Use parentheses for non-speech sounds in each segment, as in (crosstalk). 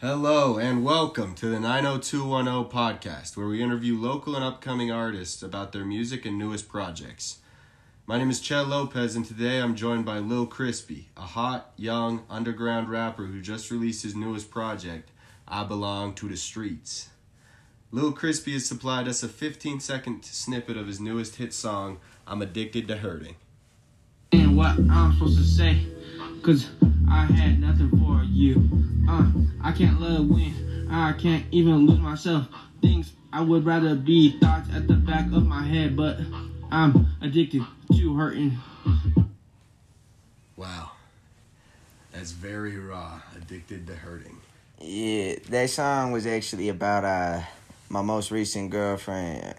Hello and welcome to the 90210 podcast, where we interview local and upcoming artists about their music and newest projects. My name is Chet Lopez, and today I'm joined by Lil Crispy, a hot, young, underground rapper who just released his newest project, I Belong to the Streets. Lil Crispy has supplied us a 15 second snippet of his newest hit song, I'm Addicted to Hurting. And what I'm supposed to say, cause I had nothing for you. Uh, I can't love when I can't even lose myself. Things I would rather be thoughts at the back of my head, but I'm addicted to hurting. Wow. That's very raw, addicted to hurting. Yeah, that song was actually about uh my most recent girlfriend.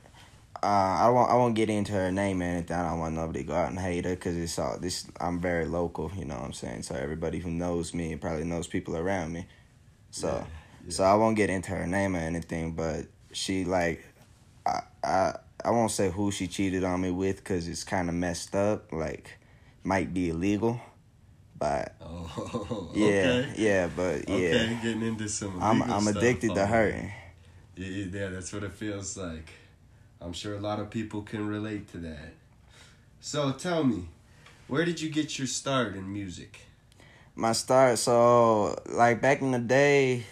Uh, I won't I won't get into her name or anything. I don't want nobody to go out and hate her because it's all this. I'm very local, you know what I'm saying. So everybody who knows me probably knows people around me. So Yeah, yeah. so I won't get into her name or anything. But she like, I I I won't say who she cheated on me with because it's kind of messed up. Like, might be illegal, but (laughs) Oh, yeah, okay. yeah, yeah, but yeah. Okay, getting into some. I'm I'm stuff addicted to already. hurting. Yeah, yeah, that's what it feels like. I'm sure a lot of people can relate to that. So tell me, where did you get your start in music? My start, so like back in the day,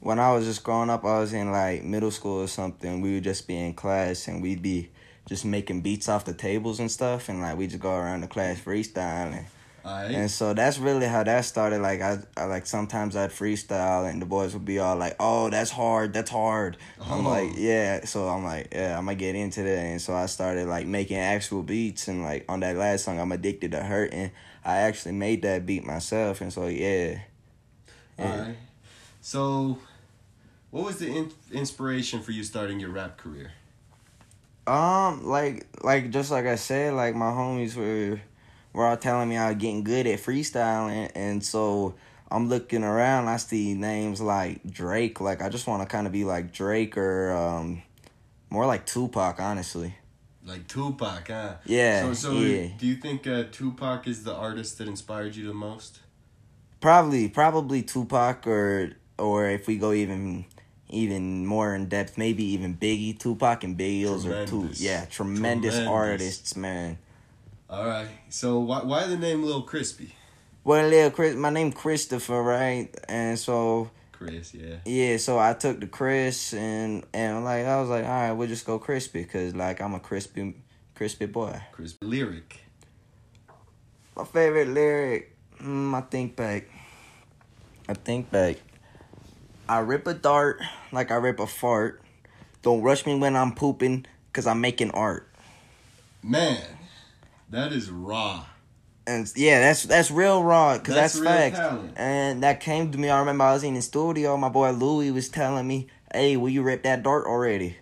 when I was just growing up, I was in like middle school or something. We would just be in class and we'd be just making beats off the tables and stuff, and like we just go around the class freestyling. Alright. And so that's really how that started. Like I, I like sometimes I'd freestyle and the boys would be all like, "Oh, that's hard, that's hard." I'm Oh. like, "Yeah." So I'm like, "Yeah, I'm gonna get into that." And so I started like making actual beats and like on that last song, I'm addicted to hurting. I actually made that beat myself, and so yeah. Yeah. Alright. So, what was the in- inspiration for you starting your rap career? Um, like like just like I said, like my homies were were all telling me I was getting good at freestyling, and so I'm looking around. I see names like Drake. Like I just want to kind of be like Drake or um, more like Tupac, honestly. Like Tupac, huh? Yeah, So, so yeah. do you think uh, Tupac is the artist that inspired you the most? Probably probably Tupac or or if we go even even more in depth, maybe even Biggie, Tupac and Biggie. Those are two, yeah, tremendous, Tremendous. artists, man. All right. So why why the name Little Crispy? Well, little Chris, my name Christopher, right? And so Chris, yeah. yeah, so I took the Chris and and like I was like, all right, we'll just go crispy because like I'm a crispy crispy boy. Crispy lyric. My favorite lyric, mm, I think back. I think back. I rip a dart like I rip a fart. Don't rush me when I'm pooping, cause I'm making art. Man, that is raw. And yeah, that's that's real raw, cause That's that's, facts. talent. And that came to me. I remember I was in the studio. My boy Louis was telling me, "Hey, will you rip that dart already?"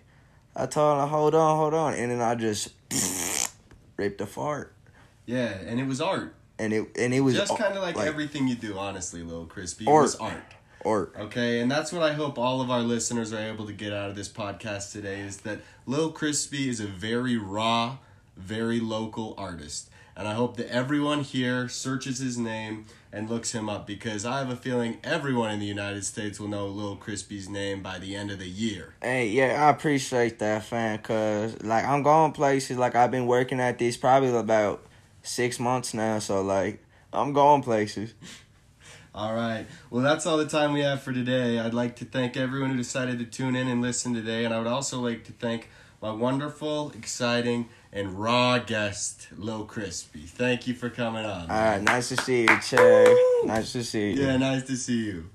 I told him, "Hold on, hold on," and then I just (laughs) ripped a fart, Yeah, and it was art. and it and it was Just kind of like, everything you do, honestly, Lil Crispy. It Art. was art. art. Okay, and that's what I hope all of our listeners are able to get out of this podcast today is that Lil Crispy is a very raw, very local artist. And I hope that everyone here searches his name and looks him up because I have a feeling everyone in the United States will know Lil Crispy's name by the end of the year. Hey, yeah, I appreciate that, fam. Cause like I'm going places. Like I've been working at this probably about six months now. So like I'm going places. (laughs) All right. Well, that's all the time we have for today. I'd like to thank everyone who decided to tune in and listen today. And I would also like to thank my wonderful, exciting, and raw guest, Lil Crispy. Thank you for coming on. All right, nice to see you, Che. Nice to see you. Yeah, nice to see you.